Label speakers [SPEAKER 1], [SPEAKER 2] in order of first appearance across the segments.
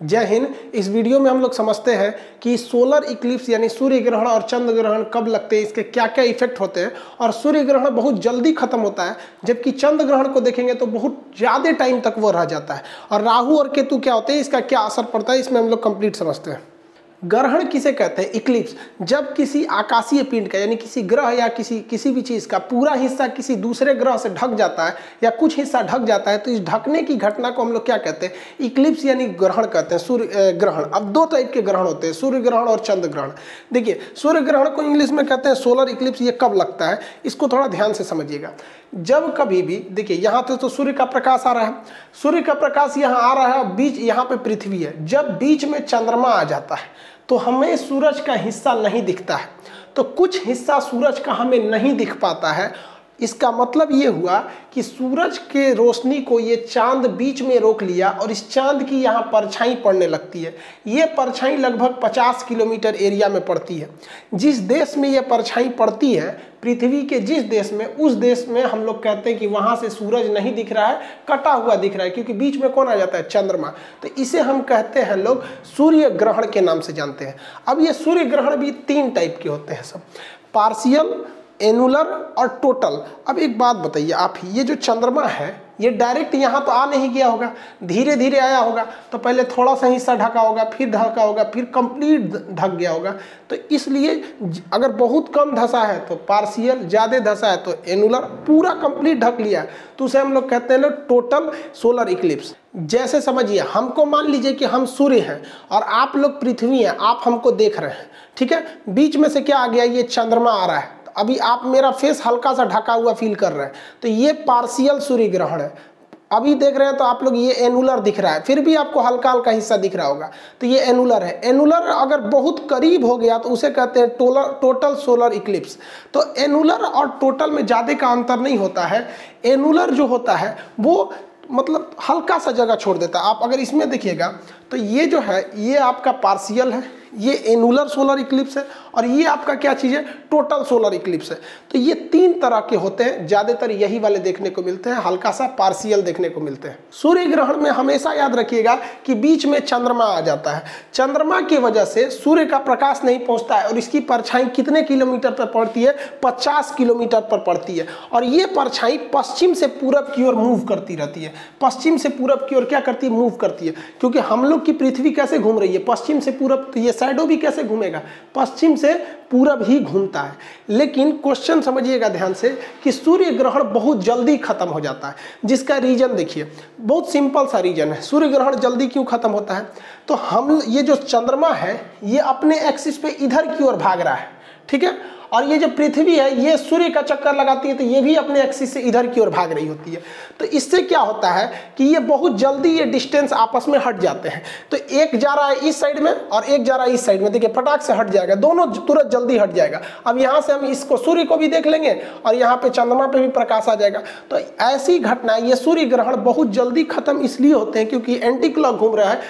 [SPEAKER 1] जय हिंद। इस वीडियो में हम लोग समझते हैं कि सोलर इक्लिप्स यानी सूर्य ग्रहण और चंद्र ग्रहण कब लगते हैं, इसके क्या क्या इफ़ेक्ट होते हैं और सूर्य ग्रहण बहुत जल्दी खत्म होता है, जबकि चंद्र ग्रहण को देखेंगे तो बहुत ज़्यादा टाइम तक वो रह जाता है। और राहु और केतु क्या होते हैं, इसका क्या असर पड़ता है, इसमें हम लोग कंप्लीट समझते हैं। ग्रहण किसे कहते हैं? इक्लिप्स जब किसी आकाशीय पिंड का, यानी किसी ग्रह या किसी किसी भी चीज़ का पूरा हिस्सा किसी दूसरे ग्रह से ढक जाता है या कुछ हिस्सा ढक जाता है तो इस ढकने की घटना को हम लोग क्या कहते हैं? इक्लिप्स यानी ग्रहण कहते हैं, सूर्य ग्रहण। अब दो टाइप के ग्रहण होते हैं, सूर्य ग्रहण और चंद्र ग्रहण। देखिए, सूर्य ग्रहण को इंग्लिश में कहते हैं सोलर इक्लिप्स ये कब लगता है? इसको थोड़ा ध्यान से समझिएगा। जब कभी भी देखिए यहाँ तो, तो सूर्य का प्रकाश आ रहा है। सूर्य का प्रकाश यहाँ आ रहा है बीच यहाँ पे पृथ्वी है। जब बीच में चंद्रमा आ जाता है तो हमें सूरज का हिस्सा नहीं दिखता है। तो कुछ हिस्सा सूरज का हमें नहीं दिख पाता है इसका मतलब ये हुआ कि सूरज के रोशनी को ये चाँद बीच में रोक लिया और इस चाँद की यहाँ परछाई पड़ने लगती है। ये परछाई लगभग 50 किलोमीटर एरिया में पड़ती है। जिस देश में ये परछाई पड़ती है, पृथ्वी के जिस देश में, उस देश में हम लोग कहते हैं कि वहाँ से सूरज नहीं दिख रहा है, कटा हुआ दिख रहा है, क्योंकि बीच में कौन आ जाता है? चंद्रमा। तो इसे हम कहते हैं लोग सूर्य ग्रहण के नाम से जानते हैं। अब ये सूर्य ग्रहण भी तीन टाइप के होते हैं सब। पार्शियल एनुलर और टोटल अब एक बात बताइए, आप, ये जो चंद्रमा है, ये डायरेक्ट यहाँ तो आ नहीं गया होगा धीरे धीरे आया होगा तो पहले थोड़ा सा हिस्सा ढका होगा, फिर ढका होगा, फिर कंप्लीट ढक गया होगा। तो इसलिए अगर बहुत कम धसा है तो पार्शियल ज़्यादा धसा है तो एनुलर पूरा कंप्लीट ढक लिया। तो उसे हम लोग कहते हैं लोग टोटल सोलर इक्लिप्स जैसे समझिए, हमको मान लीजिए कि हम सूर्य हैं, और आप लोग पृथ्वी हैं, आप हमको देख रहे हैं, ठीक है? बीच में से क्या आ गया, ये चंद्रमा आ रहा है। अभी आप मेरा फेस हल्का सा ढका हुआ फील कर रहे हैं। तो ये पार्शियल सूर्य ग्रहण है। अभी देख रहे हैं तो आप लोग ये एनुलर दिख रहा है। फिर भी आपको हल्का हल्का हिस्सा दिख रहा होगा। तो ये एनुलर है। एनुलर अगर बहुत करीब हो गया तो उसे कहते हैं टोलर टोटल सोलर इक्लिप्स तो एनुलर और टोटल में ज़्यादा का अंतर नहीं होता है। एनुलर जो होता है, वो मतलब हल्का सा जगह छोड़ देता है। आप अगर इसमें देखिएगा तो ये जो है, ये आपका पार्शियल है। ये एनुलर सोलर इक्लिप्स है और ये आपका क्या चीज़ है? टोटल सोलर इक्लिप्स है। तो ये तीन तरह के होते हैं, ज़्यादातर यही वाले देखने को मिलते हैं हल्का सा पार्शियल देखने को मिलते हैं। सूर्य ग्रहण में हमेशा याद रखिएगा कि बीच में चंद्रमा आ जाता है। चंद्रमा की वजह से सूर्य का प्रकाश नहीं पहुँचता है और इसकी परछाई कितने किलोमीटर पर पड़ती है? पचास किलोमीटर पर पड़ती है। और ये परछाई पश्चिम से पूरब की ओर मूव करती रहती है। पश्चिम से पूरब की ओर क्या करती है? मूव करती है। क्योंकि हम लोग की पृथ्वी कैसे घूम रही है? पश्चिम से पूरब तो ये शैडो भी कैसे घूमेगा? पश्चिम से पूरब ही घूमता है। लेकिन क्वेश्चन समझिएगा ध्यान से कि सूर्य ग्रहण बहुत जल्दी खत्म हो जाता है। जिसका रीजन देखिए, बहुत सिंपल सा रीजन है। सूर्य ग्रहण जल्दी क्यों खत्म होता है? तो हम, ये जो चंद्रमा है, ये अपने एक्सिस पे इधर की ओर भाग रहा है। ठीक है? और ये जो पृथ्वी है, ये सूर्य का चक्कर लगाती है तो ये भी अपने एक्सिस से इधर की ओर भाग रही होती है। तो इससे क्या होता है कि ये बहुत जल्दी ये डिस्टेंस आपस में हट जाते हैं। तो एक जा रहा है इस साइड में और एक जा रहा है इस साइड में। देखिए, फटाक से हट जाएगा, दोनों तुरंत जल्दी हट जाएगा। अब यहाँ से हम इसको सूर्य को भी देख लेंगे और यहाँ पे चंद्रमा पे भी प्रकाश आ जाएगा। तो ऐसी घटना, ये सूर्य ग्रहण बहुत जल्दी खत्म इसलिए होते हैं क्योंकि एंटी क्लॉक घूम रहा है।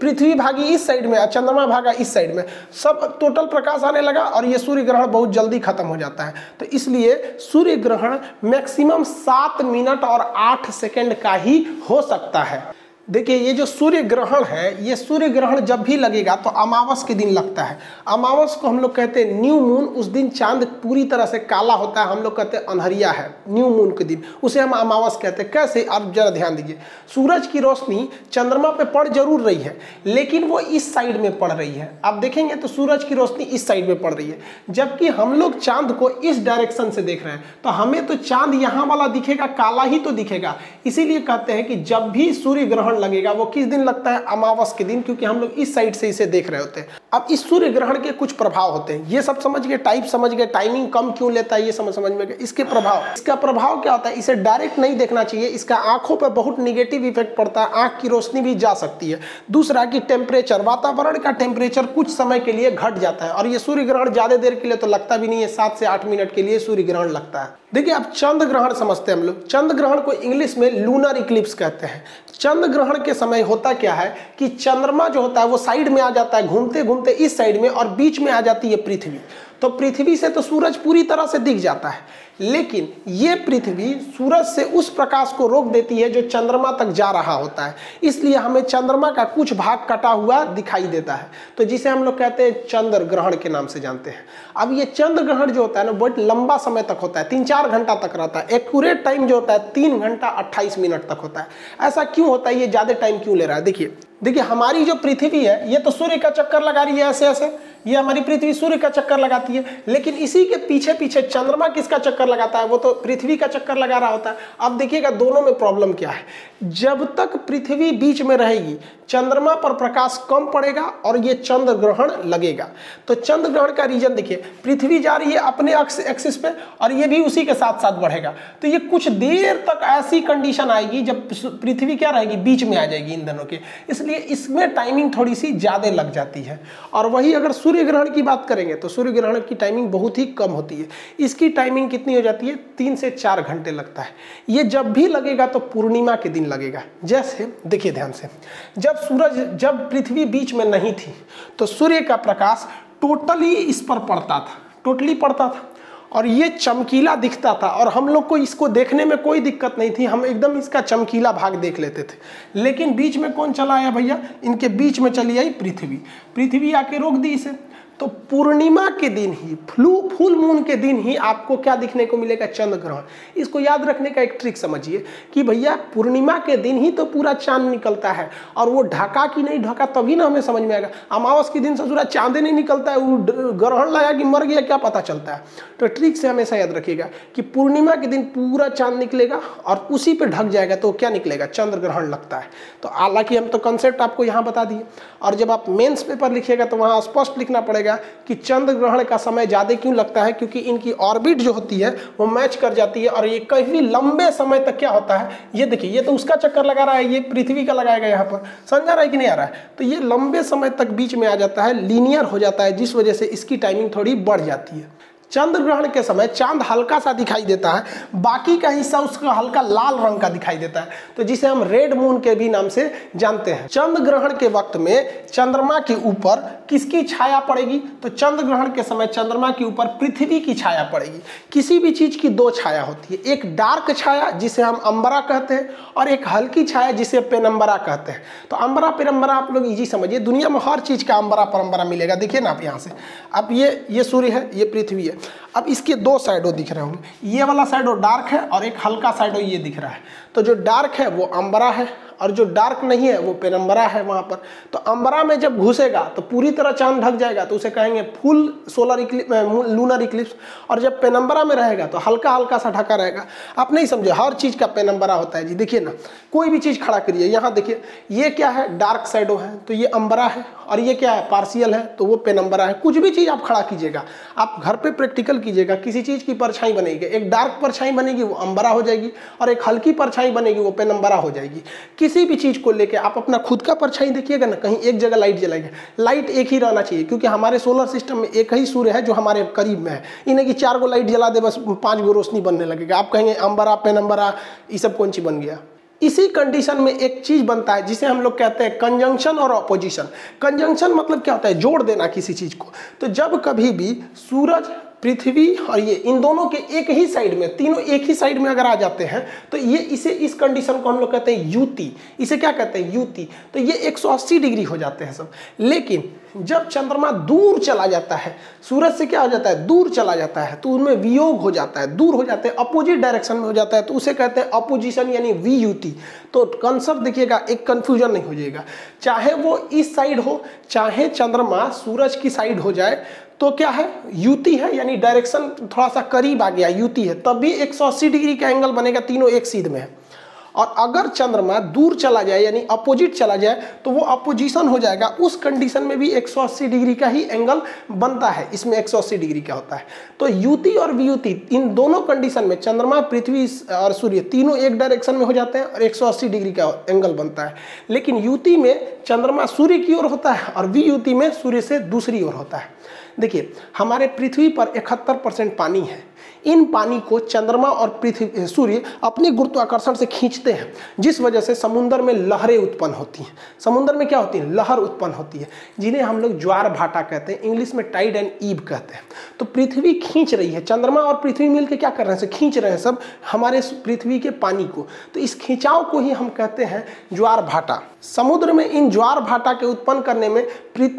[SPEAKER 1] पृथ्वी भागी इस साइड में, चंद्रमा भागा इस साइड में। सब टोटल प्रकाश आने लगा और ये सूर्य ग्रहण बहुत बहुत जल्दी खत्म हो जाता है। तो इसलिए सूर्य ग्रहण मैक्सिमम सात मिनट और आठ सेकेंड का ही हो सकता है। देखिए, ये जो सूर्य ग्रहण है, ये सूर्य ग्रहण जब भी लगेगा तो अमावस के दिन लगता है। अमावस को हम लोग कहते हैं न्यू मून। उस दिन चाँद पूरी तरह से काला होता है, हम लोग कहते हैं अनहरिया है, न्यू मून के दिन। उसे हम अमावस कहते हैं। कैसे? आप जरा ध्यान दीजिए। सूरज की रोशनी चंद्रमा पे पड़ ज़रूर रही है, लेकिन वो इस साइड में पड़ रही है। आप देखेंगे तो सूरज की रोशनी इस साइड में पड़ रही है। जबकि हम लोग चाँद को इस डायरेक्शन से देख रहे हैं तो हमें तो चाँद यहाँ वाला दिखेगा, काला ही तो दिखेगा। इसीलिए कहते हैं कि जब भी सूर्य ग्रहण लगेगा, वो किस दिन लगता है? अमावस के दिन, क्योंकि हम लोग इस साइड से इसे देख रहे होते हैं। अब इस सूर्य ग्रहण के कुछ प्रभाव होते हैं। ये सब समझ गए टाइप समझ गए टाइमिंग कम क्यों लेता है, ये समझ समझ में गए। इसके प्रभाव, इसका प्रभाव क्या होता है? इसे डायरेक्ट नहीं देखना चाहिए। इसका आँखों पर बहुत निगेटिव इफ़ेक्ट पड़ता है, आँख की रोशनी भी जा सकती है। दूसरा कि टेम्परेचर वातावरण का टेम्परेचर कुछ समय के लिए घट जाता है। और ये सूर्य ग्रहण ज़्यादा देर के लिए तो लगता भी नहीं है, सात से आठ मिनट के लिए सूर्य ग्रहण लगता है। देखिए, अब चंद्र ग्रहण समझते हैं हम लोग। चंद्र ग्रहण को इंग्लिश में लूनर इक्लिप्स कहते हैं। चंद्र ग्रहण के समय होता क्या है कि चंद्रमा जो होता है वो साइड में आ जाता है घूमते घूमते इस साइड में और बीच में आ जाती है पृथ्वी। तो पृथ्वी से तो सूरज पूरी तरह से दिख जाता है। लेकिन ये पृथ्वी सूरज से उस प्रकाश को रोक देती है जो चंद्रमा तक जा रहा होता है। इसलिए हमें चंद्रमा का कुछ भाग कटा हुआ दिखाई देता है। तो जिसे हम लोग कहते हैं चंद्र ग्रहण के नाम से जानते हैं। अब ये चंद्र ग्रहण जो होता है ना, बहुत लंबा समय तक होता है। तीन चार घंटा तक रहता है। एक्यूरेट टाइम जो होता है, तीन घंटा अट्ठाईस मिनट तक होता है। ऐसा क्यों होता है? ये ज़्यादा टाइम क्यों ले रहा है? देखिए देखिए, हमारी जो पृथ्वी है, ये तो सूर्य का चक्कर लगा रही है ऐसे ऐसे ये हमारी पृथ्वी सूर्य का चक्कर लगाती है। लेकिन इसी के पीछे पीछे चंद्रमा किसका चक्कर लगाता है? वो तो पृथ्वी का चक्कर लगा रहा होता है। अब देखिएगा दोनों में प्रॉब्लम क्या है? जब तक पृथ्वी बीच में रहेगी, चंद्रमा पर प्रकाश कम पड़ेगा और ये चंद्र ग्रहण लगेगा। तो चंद्र ग्रहण का रीजन देखिए, पृथ्वी जा रही है अपने एक्सिस पे और ये भी उसी के साथ साथ बढ़ेगा। तो ये कुछ देर तक ऐसी कंडीशन आएगी जब पृथ्वी क्या रहेगी? बीच में आ जाएगी इन दोनों के। इसलिए इसमें टाइमिंग थोड़ी सी ज़्यादा लग जाती है। और वही अगर सूर्य ग्रहण की बात करेंगे तो सूर्य ग्रहण की टाइमिंग बहुत ही कम होती है। इसकी टाइमिंग कितनी हो जाती है? तीन से चार घंटे लगता है। ये जब भी लगेगा तो पूर्णिमा के दिन लगेगा। जैसे, देखिए ध्यान से, जब सूरज, जब पृथ्वी बीच में नहीं थी तो सूर्य का प्रकाश टोटली इस पर पड़ता था टोटली पड़ता था। और ये चमकीला दिखता था और हम लोग को इसको देखने में कोई दिक्कत नहीं थी। हम एकदम इसका चमकीला भाग देख लेते थे। लेकिन बीच में कौन चला आया भैया? इनके बीच में चली आई पृथ्वी। पृथ्वी आके रोक दी इसे। तो पूर्णिमा के दिन ही, फ्लू, फुल मून के दिन ही आपको क्या दिखने को मिलेगा? चंद्र ग्रहण इसको याद रखने का एक ट्रिक समझिए कि भैया, पूर्णिमा के दिन ही तो पूरा चाँद निकलता है और वो ढका कि नहीं ढका तभी ना हमें समझ में आएगा। अमावस के दिन ससुरा चाँद नहीं निकलता है, वो ग्रहण लगा कि मर गया, क्या पता चलता है। तो ट्रिक से हमेशा याद रखिएगा कि पूर्णिमा के दिन पूरा चाँद निकलेगा और उसी पर ढक जाएगा तो क्या निकलेगा? चंद्र ग्रहण लगता है। तो हालाँकि हम तो कंसेप्ट आपको यहाँ बता दिए। और जब आप मेन्स पेपर लिखिएगा तो वहाँ स्पष्ट लिखना पड़ेगा जाएगा कि चंद्र ग्रहण का समय ज़्यादा क्यों लगता है? क्योंकि इनकी ऑर्बिट जो होती है, वो मैच कर जाती है और ये काफ़ी लंबे समय तक क्या होता है? ये देखिए, ये तो उसका चक्कर लगा रहा है, ये पृथ्वी का लगाएगा यहाँ पर। समझा रहा है कि नहीं आ रहा है। तो ये लंबे समय तक बीच में आ जाता है लीनियर हो जाता है, जिस वजह से इसकी टाइमिंग थोड़ी बढ़ जाती है। चंद्र ग्रहण के समय चाँद हल्का सा दिखाई देता है, बाकी का हिस्सा उसका हल्का लाल रंग का दिखाई देता है। तो जिसे हम रेड मून के भी नाम से जानते हैं। चंद्र ग्रहण के वक्त में चंद्रमा के ऊपर किसकी छाया पड़ेगी? तो चंद्र ग्रहण के समय चंद्रमा के ऊपर पृथ्वी की छाया पड़ेगी। किसी भी चीज़ की दो छाया होती है। एक डार्क छाया, जिसे हम अंबरा कहते हैं, और एक हल्की छाया, जिसे पेनम्बरा कहते हैं। तो अंबरा पेनम्बरा आप लोग इजी समझिए। दुनिया में हर चीज़ का अंबरा परम्बरा मिलेगा। देखिए ना आप यहाँ से। अब ये ये सूर्य है, ये पृथ्वी है। अब इसके दो साइडों दिख रहे होंगे। ये वाला साइडो डार्क है और एक हल्का साइडो ये दिख रहा है। तो जो डार्क है वो अंबरा है और जो डार्क नहीं है वो पेनम्बरा है वहाँ पर। तो अंबरा में जब घुसेगा तो पूरी तरह चाँद ढक जाएगा तो उसे कहेंगे full solar eclipse lunar eclipse. और जब पेनम्बरा में रहेगा तो हल्का हल्का सा ढका रहेगा। आप नहीं समझे, हर चीज़ का पेनम्बरा होता है जी। देखिए ना, कोई भी चीज़ खड़ा करिए। यहाँ देखिए, ये क्या है? डार्क साइडो है तो ये अंबरा है। और ये क्या है? पार्सियल है तो वो पेनम्बरा है। कुछ भी चीज़ आप खड़ा कीजिएगा, आप घर पर प्रैक्टिकल कीजिएगा, किसी चीज़ की परछाई बनेगी। एक डार्क परछाई बनेगी, वो अंबरा हो जाएगी। और एक हल्की परछाई बनेगी, वो पेनम्बरा हो जाएगी। किसी भी चीज़ को लेके आप अपना खुद का परछाई देखिएगा ना, कहीं एक जगह लाइट जलाएगा लाइट एक ही रहना चाहिए, क्योंकि हमारे सोलर सिस्टम में एक ही सूर्य है जो हमारे करीब में है। इन्हें की चार गो लाइट जला दे, बस पाँच गो रोशनी बनने लगेगा। आप कहेंगे, अंबरा पेनम्बरा ये सब कौन सी बन गया? इसी कंडीशन में एक चीज़ बनता है, जिसे हम लोग कहते हैं कंजंक्शन और ऑपोजिशन कंजंक्शन मतलब क्या होता है? जोड़ देना किसी चीज़ को। तो जब कभी भी सूरज पृथ्वी और ये, इन दोनों के एक ही साइड में, तीनों एक ही साइड में अगर आ जाते हैं तो ये इसे इस कंडीशन को हम लोग कहते हैं युति इसे क्या कहते हैं? युति तो ये 180 डिग्री हो जाते हैं सब। लेकिन जब चंद्रमा दूर चला जाता है, सूरज से क्या हो जाता है? दूर चला जाता है तो उनमें वियोग हो जाता है, दूर हो जाते हैं अपोजिट डायरेक्शन में हो जाता है तो उसे कहते हैं अपोजिशन यानी वियुति तो कंसेप्ट देखिएगा, एक कंफ्यूजन नहीं हो जाएगा। चाहे वो इस साइड हो, चाहे चंद्रमा सूरज की साइड हो जाए तो क्या है? युति है, यानी डायरेक्शन थोड़ा सा करीब आ गया युति है। तब भी 180 डिग्री का एंगल बनेगा, तीनों एक सीध में। है और अगर चंद्रमा दूर चला जाए, यानी अपोजिट चला जाए तो वो अपोजिशन हो जाएगा। उस कंडीशन में भी 180 डिग्री का ही एंगल बनता है। इसमें 180 डिग्री का होता है? तो युति और वियुति इन दोनों कंडीशन में चंद्रमा, पृथ्वी और सूर्य तीनों एक डायरेक्शन में हो जाते हैं और 180 डिग्री का एंगल बनता है। लेकिन युति में चंद्रमा सूर्य की ओर होता है और वियुति में सूर्य से दूसरी ओर होता है। देखिए, हमारे पृथ्वी पर इकहत्तर परसेंट पानी है। इन पानी को चंद्रमा और पृथ्वी सूर्य अपने गुरुत्वाकर्षण से खींचते हैं, जिस वजह से समुद्र में लहरें उत्पन्न होती हैं। समुद्र में क्या होती है? लहर उत्पन्न होती है, जिन्हें हम लोग ज्वार भाटा कहते हैं, इंग्लिश में टाइड एंड ईब कहते हैं। तो पृथ्वी खींच रही है, चंद्रमा और पृथ्वी मिलकर क्या कर रहे हैं? खींच रहे हैं सब हमारे पृथ्वी के पानी को। तो इस खिंचाव को ही हम कहते हैं ज्वार भाटा। समुद्र में इन ज्वार भाटा के उत्पन्न करने में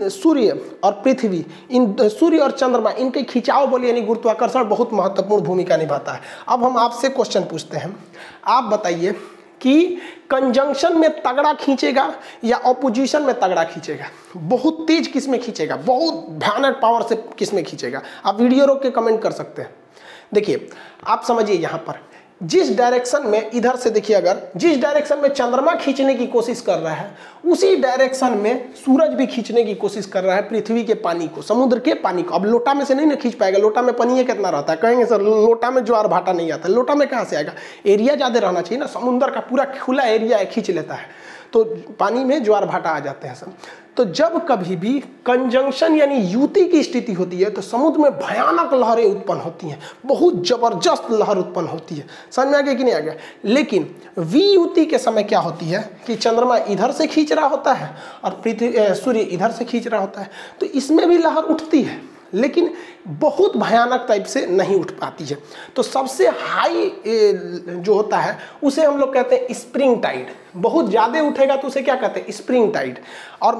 [SPEAKER 1] सूर्य और पृथ्वी, इन सूर्य और चंद्रमा, इनके खिंचाव बल यानी गुरुत्वाकर्षण बहुत महत्वपूर्ण भूमिका निभाता है। अब हम आपसे क्वेश्चन पूछते हैं। आप बताइए कि कंजंक्शन में तगड़ा खींचेगा या ऑपोजिशन में तगड़ा खींचेगा? बहुत तेज किसमें खींचेगा? बहुत भयानक पावर से किसमें खींचेगा? आप वीडियो रोक के कमेंट कर सकते हैं। देखिए, आप समझिए यहाँ पर। जिस डायरेक्शन में इधर से देखिए अगर, जिस डायरेक्शन में चंद्रमा खींचने की कोशिश कर रहा है, उसी डायरेक्शन में सूरज भी खींचने की कोशिश कर रहा है पृथ्वी के पानी को, समुद्र के पानी को। अब लोटा में से नहीं ना खींच पाएगा, लोटा में पानी कितना रहता है? कहेंगे, सर, लोटा में ज्वार भाटा नहीं आता, लोटा में कहाँ से आएगा? एरिया ज़्यादा रहना चाहिए ना, समुद्र का पूरा खुला एरिया खींच लेता है। तो पानी में ज्वार भाटा आ जाते हैं सब। तो जब कभी भी कंजंक्शन यानी युति की स्थिति होती है तो समुद्र में भयानक लहरें उत्पन्न होती हैं। बहुत ज़बरदस्त लहर उत्पन्न होती है। समझ में आ गया कि नहीं आ गया? लेकिन वियुति के समय क्या होती है कि चंद्रमा इधर से खींच रहा होता है और पृथ्वी सूर्य इधर से खींच रहा होता है। तो इसमें भी लहर उठती है, लेकिन बहुत भयानक टाइप से नहीं उठ पाती है। तो सबसे हाई जो होता है, उसे हम लोग कहते हैं स्प्रिंग टाइड। बहुत ज़्यादा उठेगा तो उसे क्या कहते हैं स्प्रिंग टाइड और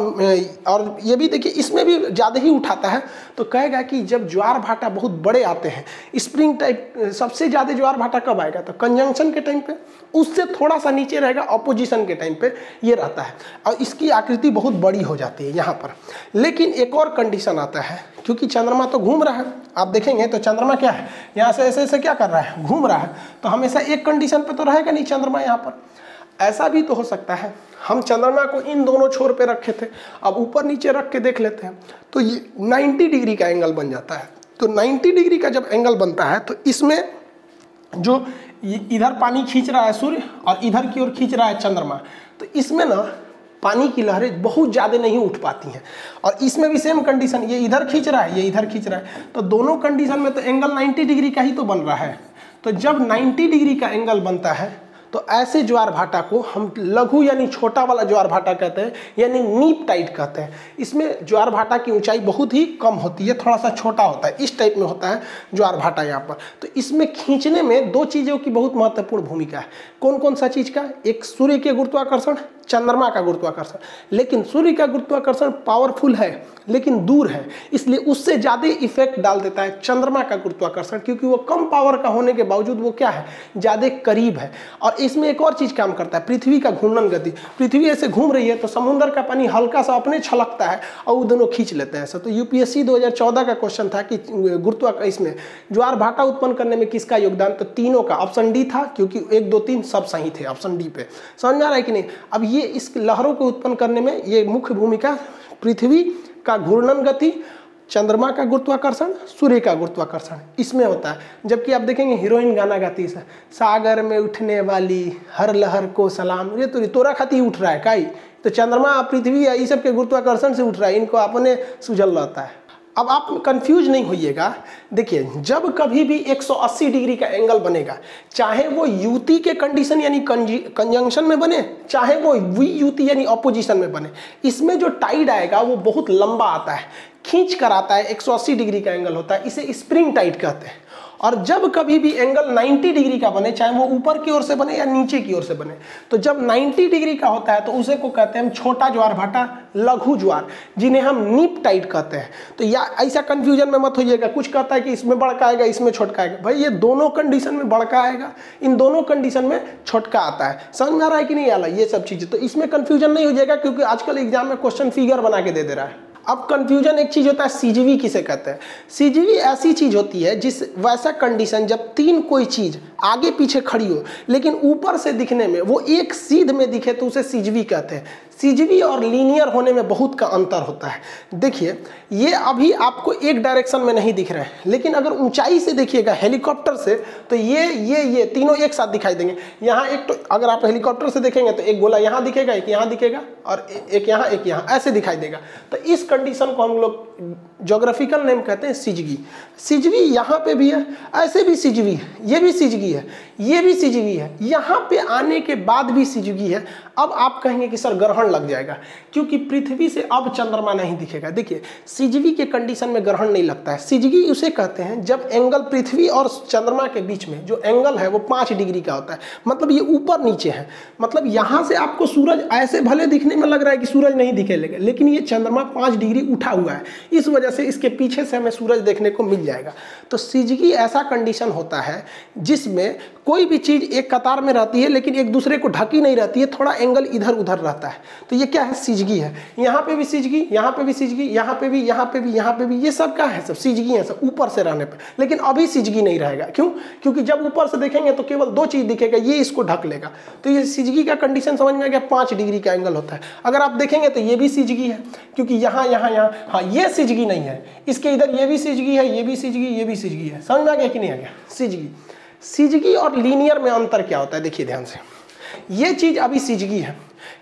[SPEAKER 1] और ये भी देखिए, इसमें भी ज़्यादा ही उठाता है। तो कहेगा कि जब ज्वार भाटा बहुत बड़े आते हैं स्प्रिंग टाइप सबसे ज़्यादा ज्वार भाटा कब आएगा? तो कंजंक्शन के टाइम पे, उससे थोड़ा सा नीचे रहेगा अपोजिशन के टाइम पे ये रहता है। और इसकी आकृति बहुत बड़ी हो जाती है यहाँ पर। लेकिन एक और कंडीशन आता है, क्योंकि चंद्रमा तो घूम रहा है। आप देखेंगे तो चंद्रमा क्या है? यहाँ से ऐसे ऐसे क्या कर रहा है? घूम रहा है। तो हमेशा एक कंडीशन पर तो रहेगा नहीं चंद्रमा यहाँ पर। ऐसा भी तो हो सकता है। हम चंद्रमा को इन दोनों छोर पे रखे थे, अब ऊपर नीचे रख के देख लेते हैं तो ये 90 डिग्री का एंगल बन जाता है। तो 90 डिग्री का जब एंगल बनता है तो इसमें जो इधर पानी खींच रहा है सूर्य और इधर की ओर खींच रहा है चंद्रमा तो इसमें ना पानी की लहरें बहुत ज़्यादा नहीं उठ पाती हैं। और इसमें भी सेम कंडीशन ये इधर खींच रहा है, ये इधर खींच रहा है। तो दोनों कंडीशन में तो एंगल 90 डिग्री का ही तो बन रहा है। तो जब 90 डिग्री का एंगल बनता है तो ऐसे ज्वार भाटा को हम लघु यानी छोटा वाला ज्वार भाटा कहते हैं, यानी नीप टाइट कहते हैं। इसमें ज्वार भाटा की ऊंचाई बहुत ही कम होती है, थोड़ा सा छोटा होता है, इस टाइप में होता है ज्वार भाटा यहाँ पर। तो इसमें खींचने में दो चीज़ों की बहुत महत्वपूर्ण भूमिका है। कौन कौन सा चीज़ का? एक सूर्य के गुरुत्वाकर्षण, चंद्रमा का गुरुत्वाकर्षण। लेकिन सूर्य का गुरुत्वाकर्षण पावरफुल है, लेकिन दूर है। इसलिए उससे ज़्यादा इफ़ेक्ट डाल देता है चंद्रमा का गुरुत्वाकर्षण, क्योंकि वो कम पावर का होने के बावजूद वो क्या है? ज़्यादा करीब है। और इसमें एक और चीज़ काम करता है, पृथ्वी का घूर्णन गति। पृथ्वी ऐसे घूम रही है तो समुद्र का पानी हल्का सा अपने छलकता है और वो दोनों खींच लेते हैं। ऐसा तो यूपीएससी 2014 का क्वेश्चन था कि, गुरुत्वा इसमें, ज्वार भाटा उत्पन्न करने में किसका योगदान? तो तीनों का ऑप्शन डी था, क्योंकि एक, दो, तीन सब सही थे ऑप्शन डी पे। समझ आ रहा है कि नहीं? अब ये इस लहरों को उत्पन्न करने में ये मुख्य भूमिका पृथ्वी का घूर्णन गति चंद्रमा का गुरुत्वाकर्षण, सूर्य का गुरुत्वाकर्षण। इसमें होता है। जबकि आप देखेंगे हीरोइन गाना गाती है। सागर में उठने वाली हर लहर को सलाम। ये तो तोरा खाती उठ रहा है, काई। तो चंद्रमा, पृथ्वी ये सब के गुरुत्वाकर्षण से उठ रहा है। इनको अपने सुजल रहता है। अब आप कंफ्यूज नहीं होइएगा। देखिए, जब कभी भी 180 डिग्री का एंगल बनेगा, चाहे वो युति के कंडीशन यानी कंजंक्शन में बने, चाहे वो वी युति यानी अपोजिशन में बने, इसमें जो टाइड आएगा, वो बहुत लंबा आता है। खींच कर आता है 180 डिग्री का एंगल होता है, इसे स्प्रिंग टाइट कहते हैं। और जब कभी भी एंगल 90 डिग्री का बने, चाहे वो ऊपर की ओर से बने या नीचे की ओर से बने तो जब 90 डिग्री का होता है तो उसे को कहते हैं हम छोटा ज्वार भाटा लघु ज्वार, जिन्हें हम नीप टाइट कहते हैं। तो या ऐसा कंफ्यूजन में मत होइएगा, कुछ कहता है कि इसमें बड़का आएगा इसमें छोटका आएगा भाई, ये दोनों कंडीशन में बड़का आएगा इन दोनों कंडीशन में छोटका आता है। समझ में आ रहा है कि नहीं आला ये सब चीज़ें। तो इसमें कन्फ्यूज़न नहीं हो जाएगा क्योंकि आजकल एग्ज़ाम में क्वेश्चन फिगर बना के दे दे रहा है। अब कंफ्यूजन एक चीज़ होता है सीजीवी किसे कहते हैं? सीजीवी ऐसी चीज़ होती है जिस, वैसा कंडीशन जब तीन कोई चीज़ आगे पीछे खड़ी हो, लेकिन ऊपर से दिखने में, वो एक सीध में दिखे तो उसे सीजीवी कहते हैं। सिजवी और लीनियर होने में बहुत का अंतर होता है। देखिए, ये अभी आपको एक डायरेक्शन में नहीं दिख रहे हैं, लेकिन अगर ऊंचाई से देखिएगा, हेलीकॉप्टर से तो ये ये ये तीनों एक साथ दिखाई देंगे। यहाँ एक तो अगर आप हेलीकॉप्टर से देखेंगे तो एक गोला यहाँ दिखेगा, एक यहाँ दिखेगा, और एक यहाँ एक यहाँ, ऐसे दिखाई देगा। तो इस कंडीशन को हम लोग जोग्राफिकल नेम कहते हैं सिजगी सिजवी यहाँ पे भी है, ऐसे भी सिजवी है, ये भी सिजगी है, ये भी सिजगी है, यहाँ पे आने के बाद भी सिजगी है। अब आप कहेंगे कि सर ग्रहण लग जाएगा, क्योंकि पृथ्वी से अब चंद्रमा नहीं दिखेगा। देखिए सिजवी के कंडीशन में ग्रहण नहीं लगता है। सिजगी उसे कहते हैं जब एंगल पृथ्वी और चंद्रमा के बीच में, जो एंगल है वो पाँच डिग्री का होता है। मतलब ये ऊपर नीचे है। मतलब यहाँ से आपको सूरज ऐसे भले दिखने में लग रहा है कि सूरज नहीं दिखे लेकिन ये चंद्रमा पाँच डिग्री उठा हुआ है। इस वजह से इसके पीछे से हमें सूरज देखने को मिल जाएगा। तो सिजगी ऐसा कंडीशन होता है जिसमें कोई भी चीज़ एक कतार में रहती है, लेकिन एक दूसरे को ढकी नहीं रहती है, थोड़ा एंगल इधर उधर रहता है। तो ये क्या है? सिजगी है। यहाँ पे भी सिजगी, यहाँ पे भी सिजगी, यहाँ पे भी, यहाँ पे भी, यहाँ पे भी, ये सब क्या है? सब सिजगी है, सब ऊपर से रहने पे। लेकिन अभी सिजगी नहीं रहेगा। क्यों? क्योंकि जब ऊपर से देखेंगे तो केवल दो चीज़ दिखेगा, ये इसको ढक लेगा। तो ये सिजगी का कंडीशन समझ में आ गया, पाँच डिग्री का एंगल होता है। अगर आप देखेंगे तो ये भी सिजगी है। क्योंकि यहाँ यहाँ यहाँ हाँ ये सिजगी नहीं है। इसके इधर ये भी सिजगी है, ये भी सिजगी, ये भी सिजगी है। समझ में आ गया कि नहीं आ गया? सिजगी। सिजगी और लीनियर में अंतर क्या होता है? देखिए ध्यान से। ये चीज़ अभी सीजगी है,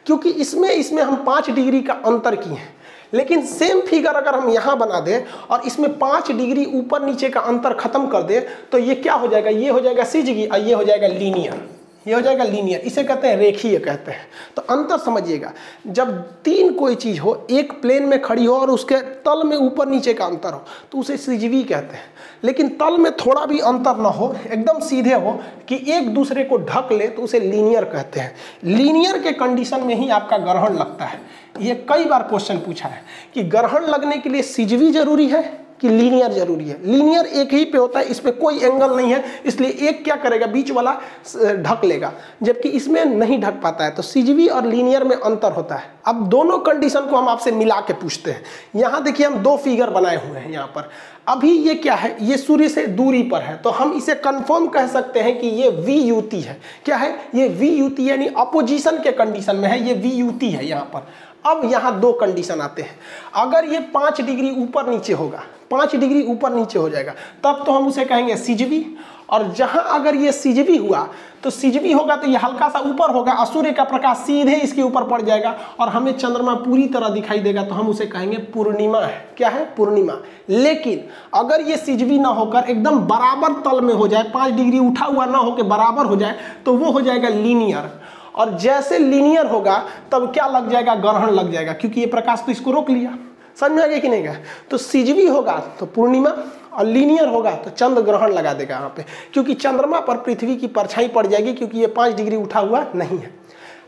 [SPEAKER 1] क्योंकि इसमें इसमें हम पाँच डिग्री का अंतर किए हैं। लेकिन सेम फिगर अगर हम यहाँ बना दें और इसमें पाँच डिग्री ऊपर नीचे का अंतर खत्म कर दें तो ये क्या हो जाएगा? ये हो जाएगा सीजगी और ये हो जाएगा लीनियर ये हो जाएगा लीनियर इसे कहते हैं रेखीय कहते हैं। तो अंतर समझिएगा, जब तीन कोई चीज़ हो, एक प्लेन में खड़ी हो और उसके तल में ऊपर नीचे का अंतर हो तो उसे सिजवी कहते हैं। लेकिन तल में थोड़ा भी अंतर ना हो, एकदम सीधे हो, कि एक दूसरे को ढक ले तो उसे लीनियर कहते हैं। लीनियर के कंडीशन में ही आपका ग्रहण लगता है। ये कई बार क्वेश्चन पूछा है कि ग्रहण लगने के लिए सिजवी ज़रूरी है? कि लीनियर ज़रूरी है। लीनियर एक ही पे होता है, इस पर कोई एंगल नहीं है, इसलिए एक क्या करेगा? बीच वाला ढक लेगा। जबकि इसमें नहीं ढक पाता है तो सीजवी और लीनियर में अंतर होता है। अब दोनों कंडीशन को हम आपसे मिला के पूछते हैं। यहाँ देखिए, हम दो फिगर बनाए हुए हैं यहाँ पर। अभी ये क्या है? ये सूर्य से दूरी पर है। तो हम इसे कंफर्म कह सकते हैं कि ये वी है। क्या है? ये वी यानी अपोजिशन के कंडीशन में है, ये वी है यहाँ पर। अब यहाँ दो कंडीशन आते हैं। अगर ये पाँच डिग्री ऊपर नीचे होगा पाँच डिग्री ऊपर नीचे हो जाएगा। तब तो हम उसे कहेंगे सिजवी और जहाँ अगर ये सिजवी हुआ तो सिजवी होगा तो ये हल्का सा ऊपर होगा, और सूर्य का प्रकाश सीधे इसके ऊपर पड़ जाएगा, और हमें चंद्रमा पूरी तरह दिखाई देगा तो हम उसे कहेंगे पूर्णिमा है। क्या है? पूर्णिमा। लेकिन अगर ये सिजवी ना होकर एकदम बराबर तल में हो जाए, पाँच डिग्री उठा हुआ ना होकर बराबर हो जाए तो वो हो जाएगा लीनियर। और जैसे लीनियर होगा, तब क्या लग जाएगा? ग्रहण लग जाएगा, क्योंकि ये प्रकाश तो इसको रोक लिया। समझ में गया कि नहीं? गया तो सिजवी होगा तो पूर्णिमा और लीनियर होगा तो चंद्र ग्रहण लगा देगा यहाँ पे। क्योंकि चंद्रमा पर पृथ्वी की परछाई पड़ जाएगी क्योंकि ये पाँच डिग्री उठा हुआ नहीं है।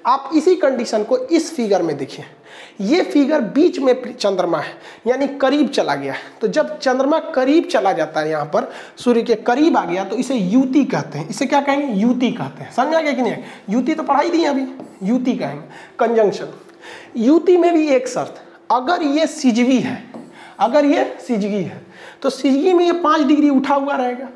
[SPEAKER 1] आप इसी कंडीशन को इस फिगर में देखिए। ये फिगर बीच में चंद्रमा है, यानी करीब चला गया। तो जब चंद्रमा करीब चला जाता है यहाँ पर, सूर्य के करीब आ गया तो इसे युति कहते हैं। इसे क्या कहेंगे? युति कहते हैं। समझ आ गया कि नहीं? युति तो पढ़ाई दी है अभी। युति कहेंगे। कंजंक्शन युति में भी एक शर्त। अगर ये सिजवी है, अगर ये सिजगी है तो सिजगी में ये पाँच डिग्री उठा हुआ रहेगा।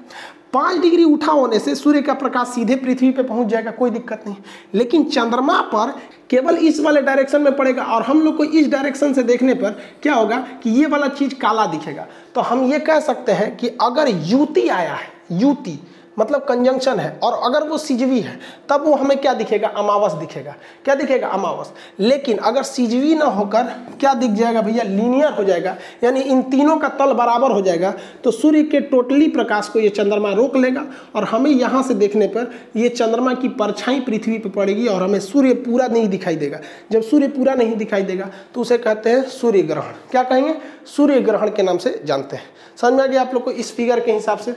[SPEAKER 1] पाँच डिग्री उठा होने से सूर्य का प्रकाश सीधे पृथ्वी पे पहुँच जाएगा, कोई दिक्कत नहीं। लेकिन चंद्रमा पर केवल इस वाले डायरेक्शन में पड़ेगा और हम लोग को इस डायरेक्शन से देखने पर क्या होगा कि ये वाला चीज़ काला दिखेगा। तो हम ये कह सकते हैं कि अगर युति आया है, युति मतलब कंजंक्शन है। और अगर वो सिजवी है, तब वो हमें क्या दिखेगा? अमावस दिखेगा। क्या दिखेगा? अमावस। लेकिन अगर सिजवी ना होकर, क्या दिख जाएगा भैया? लीनियर हो जाएगा। यानी इन तीनों का तल बराबर हो जाएगा। तो सूर्य के टोटली प्रकाश को ये चंद्रमा रोक लेगा और हमें यहाँ से देखने पर ये चंद्रमा की परछाई पृथ्वी पर पड़ेगी और हमें सूर्य पूरा नहीं दिखाई देगा। जब सूर्य पूरा नहीं दिखाई देगा तो उसे कहते हैं सूर्य ग्रहण। क्या कहेंगे? सूर्य ग्रहण के नाम से जानते हैं। समझ में आ गया आप लोग को इस फिगर के हिसाब से?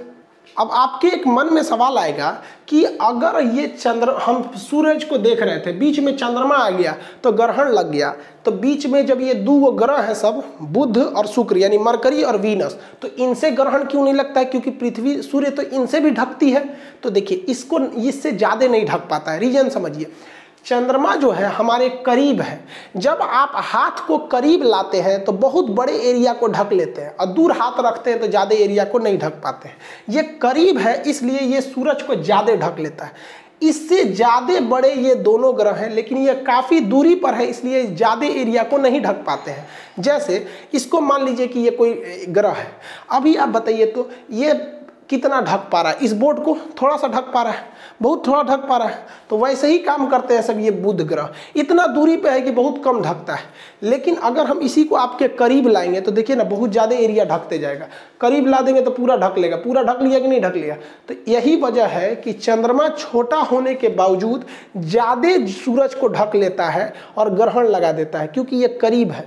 [SPEAKER 1] अब आपके एक मन में सवाल आएगा कि अगर ये चंद्र, हम सूरज को देख रहे थे, बीच में चंद्रमा आ गया तो ग्रहण लग गया तो बीच में जब ये दो ग्रह हैं सब, बुध और शुक्र, यानी मरकरी और वीनस तो इनसे ग्रहण क्यों नहीं लगता है? क्योंकि पृथ्वी, सूर्य तो इनसे भी ढकती है। तो देखिए, इसको, इससे ज़्यादा नहीं ढक पाता है। रीजन समझिए। चंद्रमा जो है हमारे करीब है। जब आप हाथ को करीब लाते हैं तो बहुत बड़े एरिया को ढक लेते हैं और दूर हाथ रखते हैं तो ज़्यादा एरिया को नहीं ढक पाते हैं। ये करीब है, इसलिए ये सूरज को ज़्यादा ढक लेता है। इससे ज़्यादा बड़े ये दोनों ग्रह हैं, लेकिन ये काफ़ी दूरी पर है, इसलिए ज़्यादा एरिया को नहीं ढक पाते हैं। जैसे, इसको मान लीजिए कि ये कोई ग्रह है। अभी आप बताइए तो ये कितना ढक पा रहा है? इस बोर्ड को थोड़ा सा ढक पा रहा है, बहुत थोड़ा ढक पा रहा है। तो वैसे ही काम करते हैं सब ये बुध ग्रह। इतना दूरी पे है कि बहुत कम ढकता है। लेकिन अगर हम इसी को आपके करीब लाएँगे तो देखिए ना, बहुत ज़्यादा एरिया ढकते जाएगा। करीब ला देंगे तो पूरा ढक लेगा। पूरा ढक लिया कि नहीं ढक लिया? तो यही वजह है कि चंद्रमा छोटा होने के बावजूद ज़्यादा सूरज को ढक लेता है और ग्रहण लगा देता है, क्योंकि ये करीब है।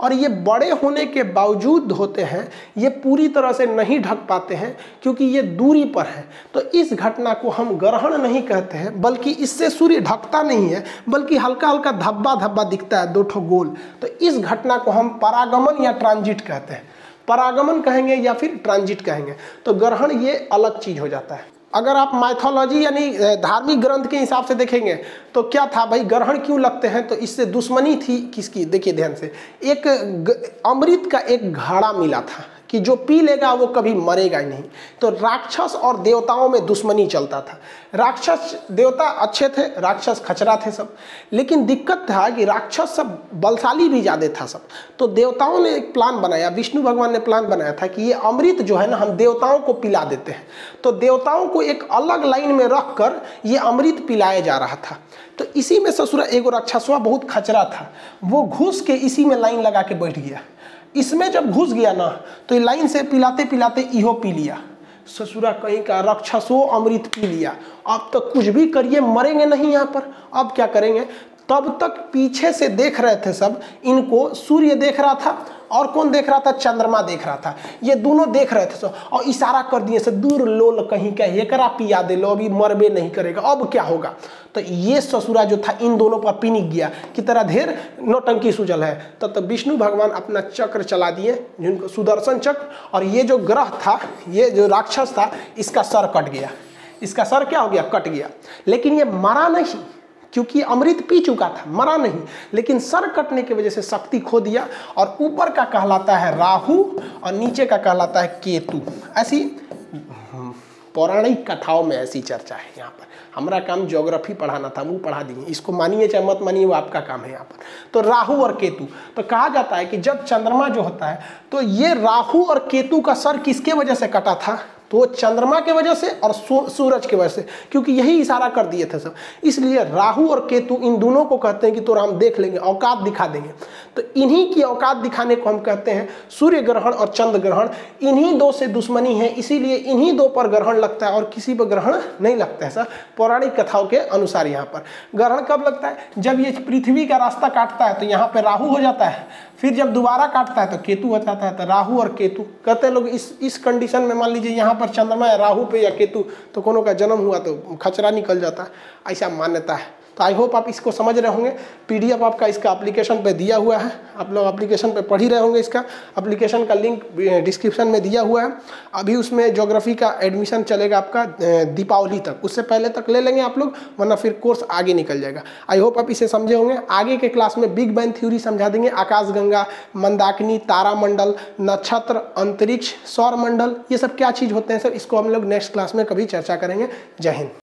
[SPEAKER 1] और ये बड़े होने के बावजूद होते हैं, ये पूरी तरह से नहीं ढक पाते हैं, क्योंकि ये दूरी पर है। तो इस घटना को हम ग्रहण नहीं कहते हैं, बल्कि इससे सूर्य ढकता नहीं है, बल्कि हल्का हल्का धब्बा धब्बा दिखता है, दो ठो गोल। तो इस घटना को हम परागमन या ट्रांजिट कहते हैं। परागमन कहेंगे या फिर ट्रांजिट कहेंगे तो ग्रहण ये अलग चीज़ हो जाता है। अगर आप माइथोलॉजी यानी धार्मिक ग्रंथ के हिसाब से देखेंगे तो क्या था भाई, ग्रहण क्यों लगते हैं? तो इससे दुश्मनी थी किसकी? देखिए ध्यान से, एक अमृत का एक घड़ा मिला था कि जो पी लेगा वो कभी मरेगा ही नहीं। तो राक्षस और देवताओं में दुश्मनी चलता था। राक्षस देवता अच्छे थे, राक्षस खचरा थे सब। लेकिन दिक्कत था कि राक्षस सब बलशाली भी ज़्यादा था सब। तो देवताओं ने एक प्लान बनाया, विष्णु भगवान ने प्लान बनाया था कि ये अमृत जो है ना, हम देवताओं को पिला देते हैं। तो देवताओं को एक अलग लाइन में रख कर ये अमृत पिलाया जा रहा था। तो इसी में ससुरा, एगो राक्षसवा बहुत खचरा था। वो घुस के इसी में लाइन लगा के बैठ गया। इसमें जब घुस गया ना तो लाइन से पिलाते पिलाते इहो पी लिया। ससुरा कहीं का रक्षसो अमृत पी लिया। अब तो कुछ भी करिए, मरेंगे नहीं यहाँ पर। अब क्या करेंगे? तब तक पीछे से देख रहे थे सब, इनको सूर्य देख रहा था। और कौन देख रहा था? चंद्रमा देख रहा था। ये दोनों देख रहे थे सब और इशारा कर दिए से दूर लोल कहीं का एकरा पिया दे लो अभी मरबे नहीं करेगा अब क्या होगा? तो ये ससुरा जो था इन दोनों पर पिनिक गया। कि तरह ढेर नौटंकी सूजल है। तो, तो विष्णु भगवान अपना चक्र चला दिए जिनको सुदर्शन चक्र और ये जो ग्रह था ये जो राक्षस था इसका सर कट गया। इसका सर क्या हो गया? कट गया। लेकिन ये मरा नहीं। क्योंकि अमृत पी चुका था, मरा नहीं। लेकिन सर कटने की वजह से शक्ति खो दिया और ऊपर का कहलाता है राहु और नीचे का कहलाता है केतु। ऐसी पौराणिक कथाओं में ऐसी चर्चा है यहाँ पर। हमारा काम ज्योग्राफी पढ़ाना था, वो पढ़ा दिए इसको मानिए चाहे मत मानिए, वो आपका काम है यहाँ पर। तो राहु और केतु तो कहा जाता है कि जब चंद्रमा जो होता है तो ये राहु और केतु का सर किसके वजह से कटा था? तो वो चंद्रमा के वजह से और सूरज के वजह से, क्योंकि यही इशारा कर दिए थे सब। इसलिए राहु और केतु इन दोनों को कहते हैं कि तो हम देख लेंगे, औकात दिखा देंगे। तो इन्हीं की औकात दिखाने को हम कहते हैं सूर्य ग्रहण और चंद्र ग्रहण। इन्हीं दो से दुश्मनी है, इसीलिए इन्हीं दो पर ग्रहण लगता है और किसी पर ग्रहण नहीं लगता है, सर। पौराणिक कथाओं के अनुसार यहाँ पर। ग्रहण कब लगता है? जब ये पृथ्वी का रास्ता काटता है तो यहाँ पर राहु हो जाता है। फिर जब दोबारा काटता है तो केतु हो जाता है तो राहु और केतु। कहते हैं लोग, इस इस कंडीशन में मान लीजिए यहाँ पर चंद्रमा है, राहु पे या केतु तो कोनो का जन्म हुआ तो खचरा निकल जाता है ऐसा मान्यता है। तो आई होप आप इसको समझ रहे होंगे। पीडीएफ आपका इसका एप्लीकेशन पे दिया हुआ है। आप लोग एप्लीकेशन पे पढ़ ही रहे होंगे इसका। एप्लीकेशन का लिंक डिस्क्रिप्शन में दिया हुआ है। अभी उसमें जोग्राफी का एडमिशन चलेगा आपका दीपावली तक। उससे पहले तक ले लेंगे आप लोग, वरना फिर कोर्स आगे निकल जाएगा। आई होप आप इसे समझे होंगे। आगे के क्लास में बिग बैंग थ्योरी समझा देंगे। आकाशगंगा मंदाकिनी, तारामंडल, नक्षत्र, अंतरिक्ष, सौर मंडल, ये सब क्या चीज़ होते हैं, सर? इसको हम लोग नेक्स्ट क्लास में कभी चर्चा करेंगे। जय हिंद।